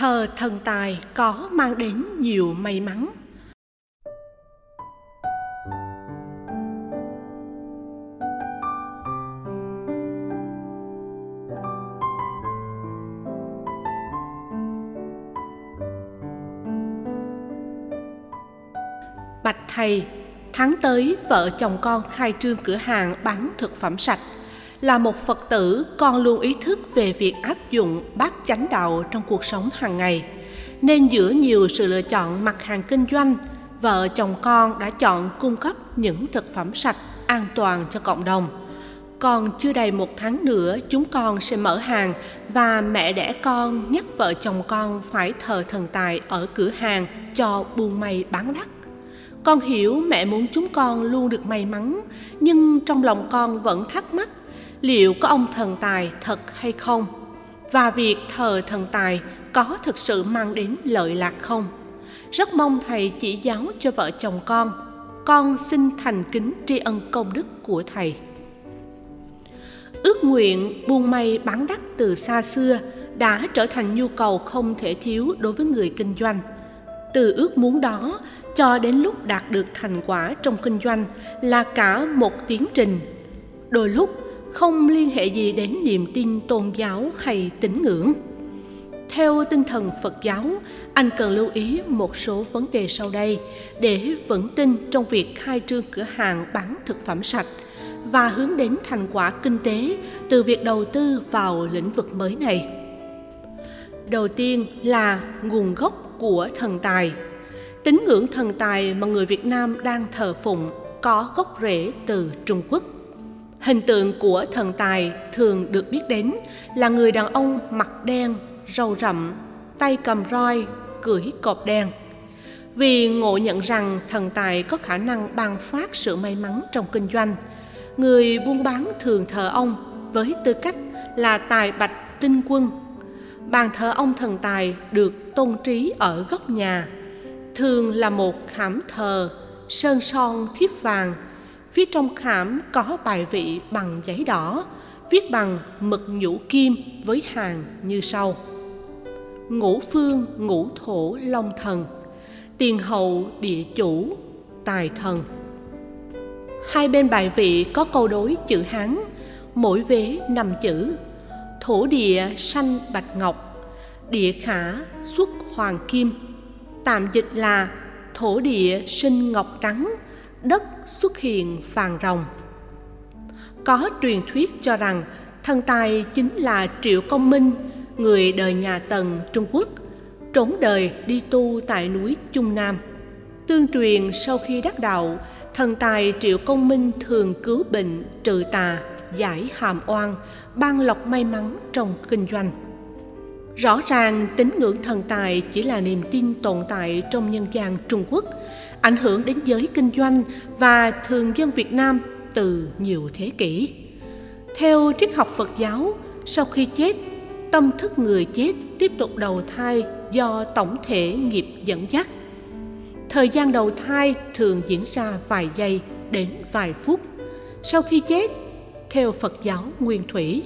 thờ thần tài có mang đến nhiều may mắn Bạch thầy, tháng tới vợ chồng con khai trương cửa hàng bán thực phẩm sạch. Là một Phật tử, con luôn ý thức về việc áp dụng bát chánh đạo trong cuộc sống hàng ngày. Nên giữa nhiều sự lựa chọn mặt hàng kinh doanh, vợ chồng con đã chọn cung cấp những thực phẩm sạch, an toàn cho cộng đồng. Còn chưa đầy một tháng nữa chúng con sẽ mở hàng và mẹ đẻ con nhắc vợ chồng con phải thờ thần tài ở cửa hàng cho buôn may bán đắt con hiểu mẹ muốn chúng con luôn được may mắn nhưng trong lòng con vẫn thắc mắc liệu có ông thần tài thật hay không? Và việc thờ thần tài có thực sự mang đến lợi lạc không? Rất mong thầy chỉ giáo cho vợ chồng con. Con xin thành kính tri ân công đức của thầy. Ước nguyện buôn may bán đắt từ xa xưa đã trở thành nhu cầu không thể thiếu đối với người kinh doanh. Từ ước muốn đó cho đến lúc đạt được thành quả trong kinh doanh là cả một tiến trình. Đôi lúc không liên hệ gì đến niềm tin tôn giáo hay tín ngưỡng. Theo tinh thần phật giáo, anh cần lưu ý một số vấn đề sau đây để vững tin trong việc khai trương cửa hàng bán thực phẩm sạch và hướng đến thành quả kinh tế từ việc đầu tư vào lĩnh vực mới này. Đầu tiên là nguồn gốc của thần tài. Tín ngưỡng thần tài mà người Việt Nam đang thờ phụng có gốc rễ từ Trung Quốc. Hình tượng của thần tài thường được biết đến là người đàn ông mặt đen, râu rậm, tay cầm roi, cưỡi cọp đen. Vì ngộ nhận rằng thần tài có khả năng ban phát sự may mắn trong kinh doanh, người buôn bán thường thờ ông với tư cách là tài bạch tinh quân. Bàn thờ ông thần tài được tôn trí ở góc nhà thường là một khảm thờ sơn son thiếp vàng phía trong khảm có bài vị bằng giấy đỏ, viết bằng mực nhũ kim với hàng như sau. Ngũ phương, ngũ thổ, long thần. Tiền hậu địa chủ, tài thần. Hai bên bài vị có câu đối chữ hán, mỗi vế năm chữ. Thổ địa sanh bạch ngọc, địa khả xuất hoàng kim. Tạm dịch là thổ địa sinh ngọc trắng đất xuất hiện phàn rồng. Có truyền thuyết cho rằng thần tài chính là triệu công minh người đời nhà tần trung quốc trốn đời đi tu tại núi trung nam. Tương truyền sau khi đắc đạo thần tài triệu công minh thường cứu bệnh trừ tà giải hàm oan ban lộc may mắn trong kinh doanh. Rõ ràng tín ngưỡng thần tài chỉ là niềm tin tồn tại trong nhân gian Trung Quốc, ảnh hưởng đến giới kinh doanh và thường dân Việt Nam từ nhiều thế kỷ. Theo triết học Phật giáo, sau khi chết, tâm thức người chết tiếp tục đầu thai do tổng thể nghiệp dẫn dắt. Thời gian đầu thai thường diễn ra vài giây đến vài phút. Sau khi chết, theo Phật giáo Nguyên Thủy,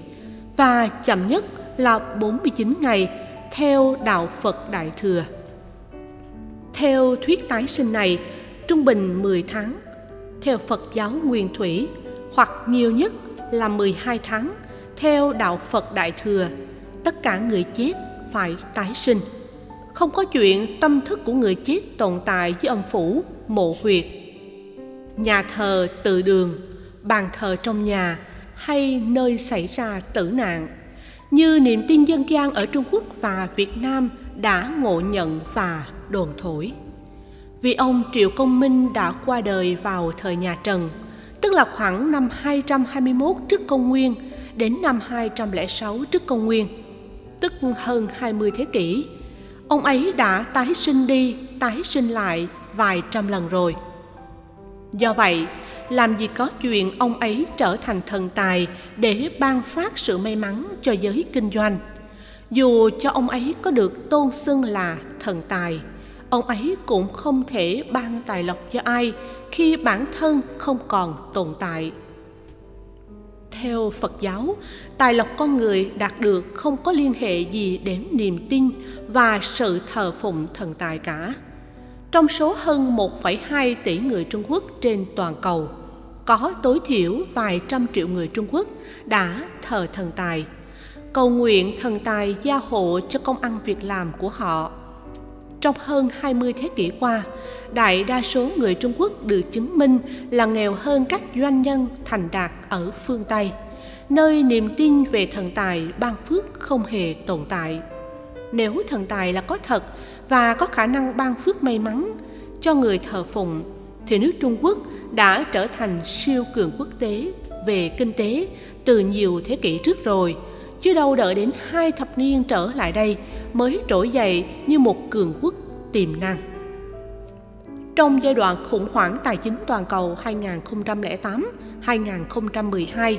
và chậm nhất là 49 ngày theo đạo Phật Đại Thừa. Theo thuyết tái sinh này, trung bình 10 tháng, theo Phật giáo Nguyên Thủy, hoặc nhiều nhất là 12 tháng, theo đạo Phật Đại Thừa, tất cả người chết phải tái sinh. Không có chuyện tâm thức của người chết tồn tại với âm phủ, mộ huyệt, nhà thờ tự đường, bàn thờ trong nhà hay nơi xảy ra tử nạn như niềm tin dân gian ở Trung Quốc và Việt Nam đã ngộ nhận và đồn thổi. Vì ông Triệu Công Minh đã qua đời vào thời nhà Trần, tức là khoảng năm 221 trước công nguyên đến năm 206 trước công nguyên, tức hơn 20 thế kỷ. Ông ấy đã tái sinh đi, tái sinh lại vài trăm lần rồi. Do vậy, làm gì có chuyện ông ấy trở thành thần tài để ban phát sự may mắn cho giới kinh doanh dù cho ông ấy có được tôn xưng là thần tài ông ấy cũng không thể ban tài lộc cho ai khi bản thân không còn tồn tại theo Phật giáo, tài lộc con người đạt được không có liên hệ gì đến niềm tin và sự thờ phụng thần tài cả. Trong số hơn 1,2 tỷ người Trung Quốc trên toàn cầu, có tối thiểu vài trăm triệu người Trung Quốc đã thờ thần tài, cầu nguyện thần tài gia hộ cho công ăn việc làm của họ. Trong hơn 20 thế kỷ qua, đại đa số người Trung Quốc được chứng minh là nghèo hơn các doanh nhân thành đạt ở phương Tây, nơi niềm tin về thần tài ban phước không hề tồn tại. Nếu thần tài là có thật và có khả năng ban phước may mắn cho người thờ phụng, thì nước Trung Quốc đã trở thành siêu cường quốc tế về kinh tế từ nhiều thế kỷ trước rồi, chứ đâu đợi đến hai thập niên trở lại đây mới trỗi dậy như một cường quốc tiềm năng. Trong giai đoạn khủng hoảng tài chính toàn cầu 2008-2012,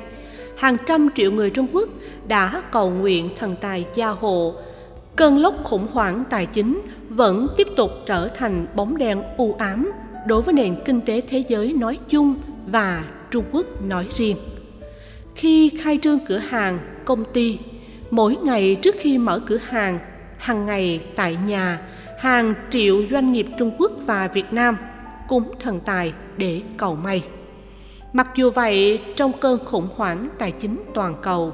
hàng trăm triệu người Trung Quốc đã cầu nguyện thần tài gia hộ. Cơn lốc khủng hoảng tài chính vẫn tiếp tục trở thành bóng đen u ám đối với nền kinh tế thế giới nói chung và Trung Quốc nói riêng. Khi khai trương cửa hàng, công ty, mỗi ngày trước khi mở cửa hàng, hàng ngày tại nhà, hàng triệu doanh nghiệp Trung Quốc và Việt Nam cúng thần tài để cầu may. Mặc dù vậy, trong cơn khủng hoảng tài chính toàn cầu,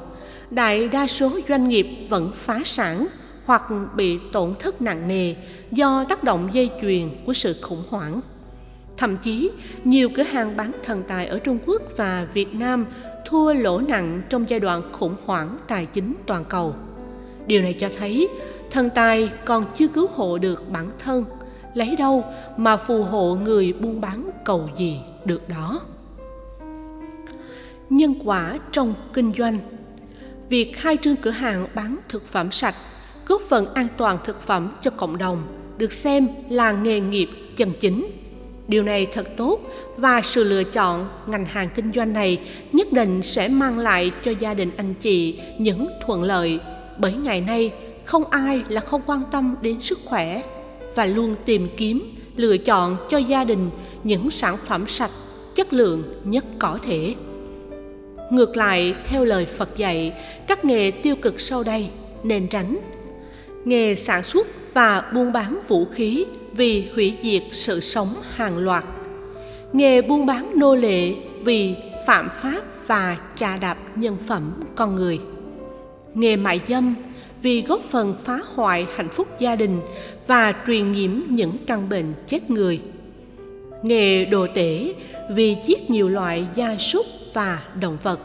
đại đa số doanh nghiệp vẫn phá sản hoặc bị tổn thất nặng nề do tác động dây chuyền của sự khủng hoảng. Thậm chí, nhiều cửa hàng bán thần tài ở Trung Quốc và Việt Nam thua lỗ nặng trong giai đoạn khủng hoảng tài chính toàn cầu. Điều này cho thấy thần tài còn chưa cứu hộ được bản thân, lấy đâu mà phù hộ người buôn bán cầu gì được đó? Nhân quả trong kinh doanh. Việc khai trương cửa hàng bán thực phẩm sạch, góp phần an toàn thực phẩm cho cộng đồng được xem là nghề nghiệp chân chính. Điều này thật tốt và sự lựa chọn ngành hàng kinh doanh này nhất định sẽ mang lại cho gia đình anh chị những thuận lợi, bởi ngày nay không ai là không quan tâm đến sức khỏe và luôn tìm kiếm, lựa chọn cho gia đình những sản phẩm sạch, chất lượng nhất có thể. Ngược lại, theo lời phật dạy, các nghề tiêu cực sau đây nên tránh. Nghề sản xuất và buôn bán vũ khí vì hủy diệt sự sống hàng loạt. Nghề buôn bán nô lệ vì phạm pháp và chà đạp nhân phẩm con người. Nghề mại dâm vì góp phần phá hoại hạnh phúc gia đình và truyền nhiễm những căn bệnh chết người. Nghề đồ tể vì giết nhiều loại gia súc và động vật.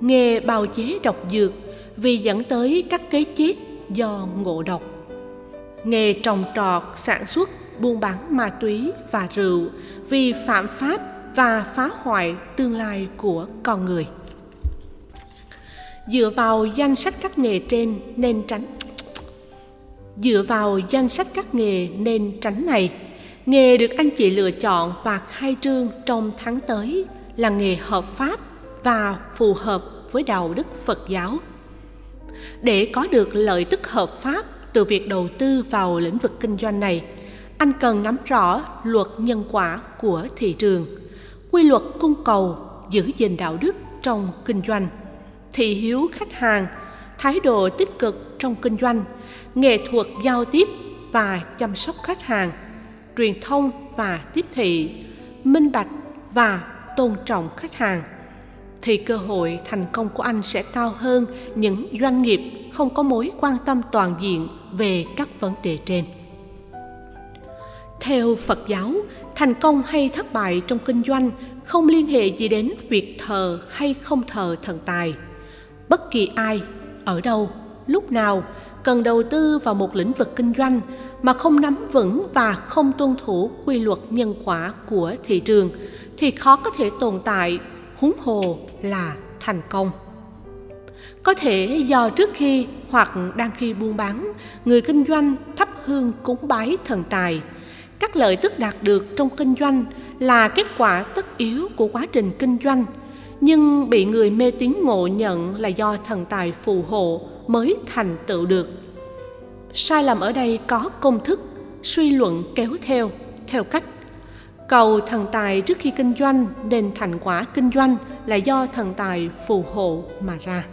Nghề bào chế độc dược vì dẫn tới các cái chết do ngộ độc. Nghề trồng trọt, sản xuất, buôn bán ma túy và rượu vì phạm pháp và phá hoại tương lai của con người dựa vào danh sách các nghề trên nên tránh. Dựa vào danh sách các nghề nên tránh này. Nghề được anh chị lựa chọn và khai trương trong tháng tới là nghề hợp pháp và phù hợp với đạo đức phật giáo. Để có được lợi tức hợp pháp từ việc đầu tư vào lĩnh vực kinh doanh này, anh cần nắm rõ luật nhân quả của thị trường, quy luật cung cầu giữ gìn đạo đức trong kinh doanh thị hiếu khách hàng, thái độ tích cực trong kinh doanh, nghệ thuật giao tiếp và chăm sóc khách hàng, truyền thông và tiếp thị, minh bạch và tôn trọng khách hàng thì cơ hội thành công của anh sẽ cao hơn những doanh nghiệp không có mối quan tâm toàn diện về các vấn đề trên. Theo Phật giáo, thành công hay thất bại trong kinh doanh không liên hệ gì đến việc thờ hay không thờ thần tài bất kỳ ai, ở đâu, lúc nào, cần đầu tư vào một lĩnh vực kinh doanh mà không nắm vững và không tuân thủ quy luật nhân quả của thị trường thì khó có thể tồn tại, huống hồ là thành công. Có thể do trước khi hoặc đang khi buôn bán, người kinh doanh thắp hương cúng bái thần tài. Các lợi tức đạt được trong kinh doanh là kết quả tất yếu của quá trình kinh doanh nhưng bị người mê tín ngộ nhận là do thần tài phù hộ mới thành tựu được. Sai lầm ở đây có công thức, suy luận kéo theo theo cách. Cầu thần tài trước khi kinh doanh nên thành quả kinh doanh là do thần tài phù hộ mà ra.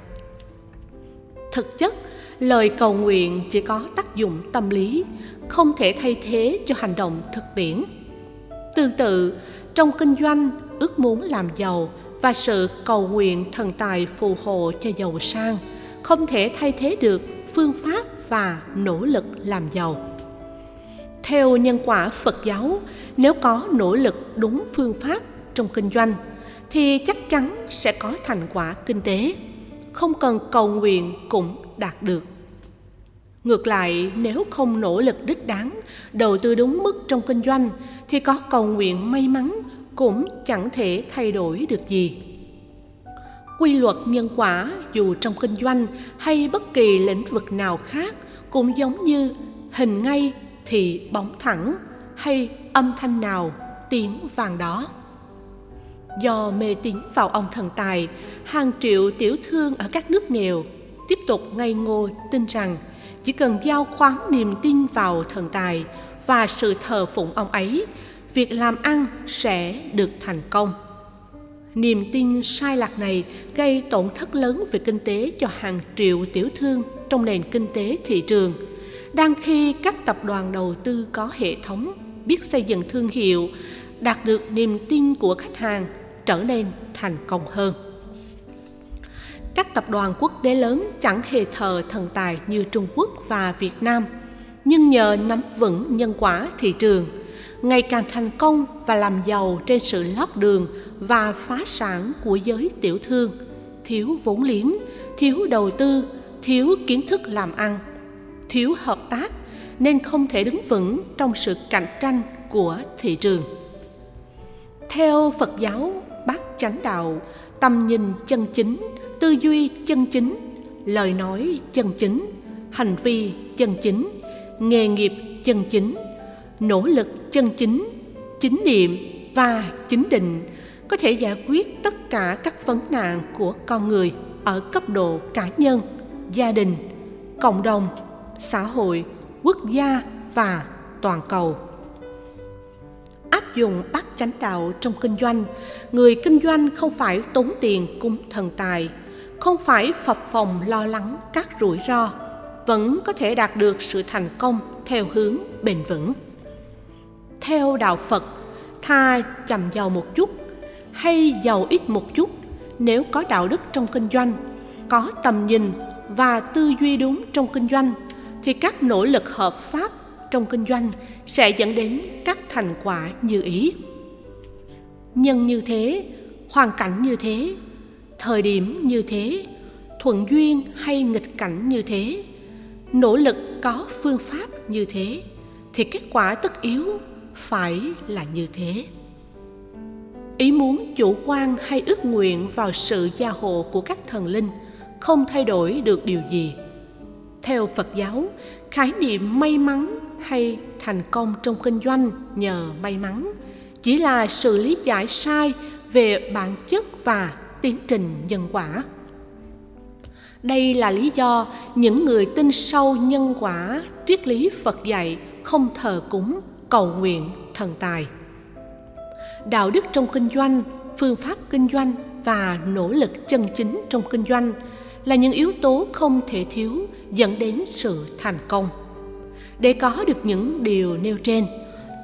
Thực chất, lời cầu nguyện chỉ có tác dụng tâm lý, không thể thay thế cho hành động thực tiễn. Tương tự, trong kinh doanh, ước muốn làm giàu và sự cầu nguyện thần tài phù hộ cho giàu sang, không thể thay thế được phương pháp và nỗ lực làm giàu. Theo nhân quả phật giáo, nếu có nỗ lực đúng phương pháp trong kinh doanh, thì chắc chắn sẽ có thành quả kinh tế, không cần cầu nguyện cũng đạt được. Ngược lại, nếu không nỗ lực đích đáng, đầu tư đúng mức trong kinh doanh, thì có cầu nguyện may mắn cũng chẳng thể thay đổi được gì. Quy luật nhân quả, dù trong kinh doanh hay bất kỳ lĩnh vực nào khác, cũng giống như hình ngay thì bóng thẳng hay âm thanh nào tiếng vàng đó. Do mê tín vào ông thần tài, hàng triệu tiểu thương ở các nước nghèo tiếp tục ngây ngô tin rằng chỉ cần giao khoán niềm tin vào thần tài và sự thờ phụng ông ấy việc làm ăn sẽ được thành công. Niềm tin sai lạc này gây tổn thất lớn về kinh tế cho hàng triệu tiểu thương trong nền kinh tế thị trường, đang khi các tập đoàn đầu tư có hệ thống, biết xây dựng thương hiệu, đạt được niềm tin của khách hàng trở nên thành công hơn. Các tập đoàn quốc tế lớn chẳng hề thờ thần tài như trung quốc và việt nam, nhưng nhờ nắm vững nhân quả thị trường ngày càng thành công và làm giàu trên sự lót đường và phá sản của giới tiểu thương. Thiếu vốn liếng, thiếu đầu tư, thiếu kiến thức làm ăn, thiếu hợp tác nên không thể đứng vững trong sự cạnh tranh của thị trường. Theo phật giáo bát chánh đạo, tầm nhìn chân chính, tư duy chân chính, lời nói chân chính, hành vi chân chính, nghề nghiệp chân chính nỗ lực chân chính chính niệm và chính định có thể giải quyết tất cả các vấn nạn của con người ở cấp độ cá nhân, gia đình, cộng đồng, xã hội, quốc gia và toàn cầu. Áp dụng bát chánh đạo trong kinh doanh, người kinh doanh không phải tốn tiền cúng thần tài, không phải phập phòng lo lắng các rủi ro, vẫn có thể đạt được sự thành công theo hướng bền vững theo đạo phật, tha chầm giàu một chút hay giàu ít một chút nếu có đạo đức trong kinh doanh, có tầm nhìn và tư duy đúng trong kinh doanh thì các nỗ lực hợp pháp trong kinh doanh sẽ dẫn đến các thành quả như ý. Nhân như thế, hoàn cảnh như thế, thời điểm như thế, thuận duyên hay nghịch cảnh như thế, nỗ lực có phương pháp như thế thì kết quả tất yếu phải là như thế. Ý muốn chủ quan hay ước nguyện vào sự gia hộ của các thần linh không thay đổi được điều gì. Theo phật giáo, khái niệm may mắn hay thành công trong kinh doanh nhờ may mắn chỉ là sự lý giải sai về bản chất và tiến trình nhân quả. Đây là lý do những người tin sâu nhân quả triết lý phật dạy không thờ cúng cầu nguyện thần tài. Đạo đức trong kinh doanh, phương pháp kinh doanh và nỗ lực chân chính trong kinh doanh là những yếu tố không thể thiếu dẫn đến sự thành công. Để có được những điều nêu trên,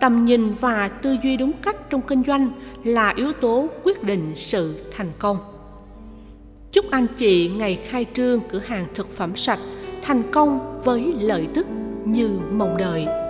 tầm nhìn và tư duy đúng cách trong kinh doanh là yếu tố quyết định sự thành công. Chúc anh chị ngày khai trương cửa hàng thực phẩm sạch thành công với lợi tức như mong đợi.